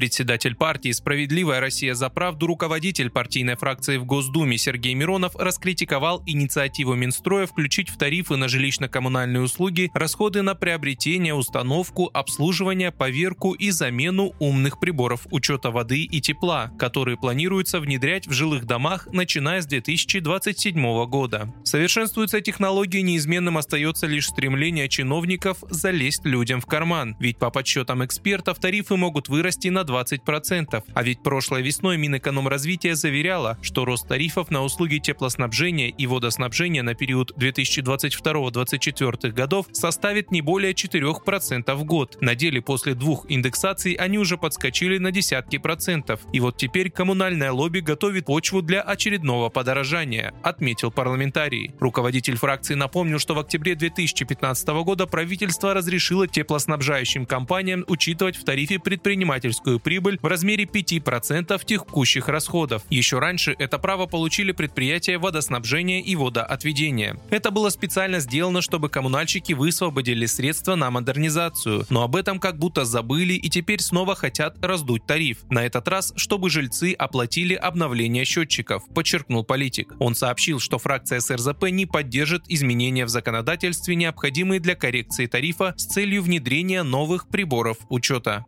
Председатель партии «Справедливая Россия за правду», руководитель партийной фракции в Госдуме Сергей Миронов раскритиковал инициативу Минстроя включить в тарифы на жилищно-коммунальные услуги расходы на приобретение, установку, обслуживание, поверку и замену умных приборов учета воды и тепла, которые планируется внедрять в жилых домах, начиная с 2027 года. Совершенствуются технологии, неизменным остается лишь стремление чиновников залезть людям в карман, ведь по подсчетам экспертов тарифы могут вырасти на 20%. А ведь прошлой весной Минэкономразвития заверяла, что рост тарифов на услуги теплоснабжения и водоснабжения на период 2022-2024 годов составит не более 4% в год. На деле после двух индексаций они уже подскочили на десятки процентов. И вот теперь коммунальное лобби готовит почву для очередного подорожания, отметил парламентарий. Руководитель фракции напомнил, что в октябре 2015 года правительство разрешило теплоснабжающим компаниям учитывать в тарифе предпринимательскую чистую прибыль в размере 5% текущих расходов. Еще раньше это право получили предприятия водоснабжения и водоотведения. Это было специально сделано, чтобы коммунальщики высвободили средства на модернизацию, но об этом как будто забыли и теперь снова хотят раздуть тариф. На этот раз, чтобы жильцы оплатили обновление счетчиков, подчеркнул политик. Он сообщил, что фракция СРЗП не поддержит изменения в законодательстве, необходимые для коррекции тарифа с целью внедрения новых приборов учета.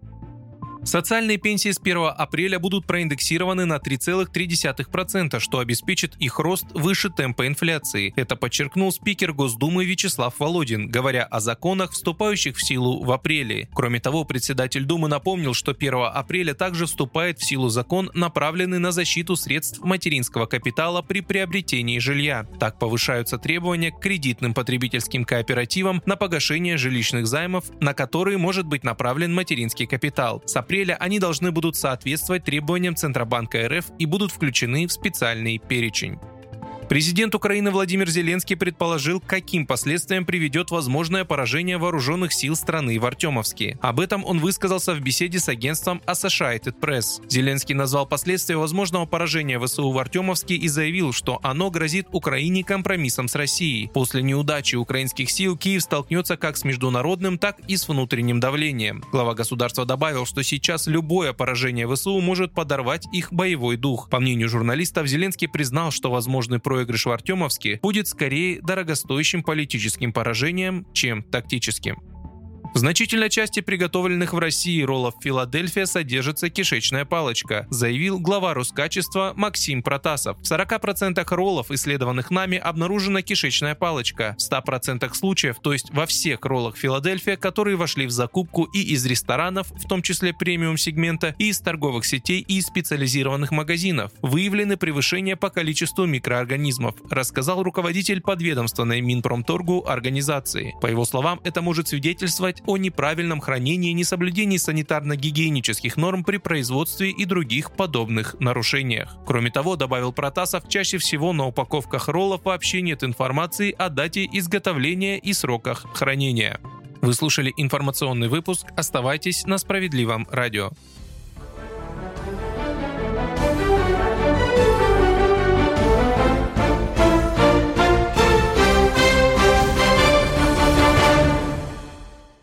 Социальные пенсии с 1 апреля будут проиндексированы на 3,3%, что обеспечит их рост выше темпа инфляции. Это подчеркнул спикер Госдумы Вячеслав Володин, говоря о законах, вступающих в силу в апреле. Кроме того, председатель Думы напомнил, что 1 апреля также вступает в силу закон, направленный на защиту средств материнского капитала при приобретении жилья. Так повышаются требования к кредитным потребительским кооперативам на погашение жилищных займов, на которые может быть направлен материнский капитал. С апреля они должны будут соответствовать требованиям Центробанка РФ и будут включены в специальный перечень. Президент Украины Владимир Зеленский предположил, каким последствиям приведет возможное поражение вооруженных сил страны в Артемовске. Об этом он высказался в беседе с агентством Associated Press. Зеленский назвал последствия возможного поражения ВСУ в Артемовске и заявил, что оно грозит Украине компромиссом с Россией. После неудачи украинских сил Киев столкнется как с международным, так и с внутренним давлением. Глава государства добавил, что сейчас любое поражение ВСУ может подорвать их боевой дух. По мнению журналистов, Зеленский признал, что возможный проект проигрыш в Артемовске будет скорее дорогостоящим политическим поражением, чем тактическим. В значительной части приготовленных в России роллов Филадельфия содержится кишечная палочка, заявил глава Роскачества Максим Протасов. В 40% роллов, исследованных нами, обнаружена кишечная палочка. В 100% случаев, то есть во всех роллах Филадельфия, которые вошли в закупку и из ресторанов, в том числе премиум-сегмента, и из торговых сетей и специализированных магазинов, выявлены превышения по количеству микроорганизмов, рассказал руководитель подведомственной Минпромторгу организации. По его словам, это может свидетельствовать о неправильном хранении и несоблюдении санитарно-гигиенических норм при производстве и других подобных нарушениях. Кроме того, добавил Протасов, чаще всего на упаковках роллов вообще нет информации о дате изготовления и сроках хранения. Вы слушали информационный выпуск. Оставайтесь на справедливом радио.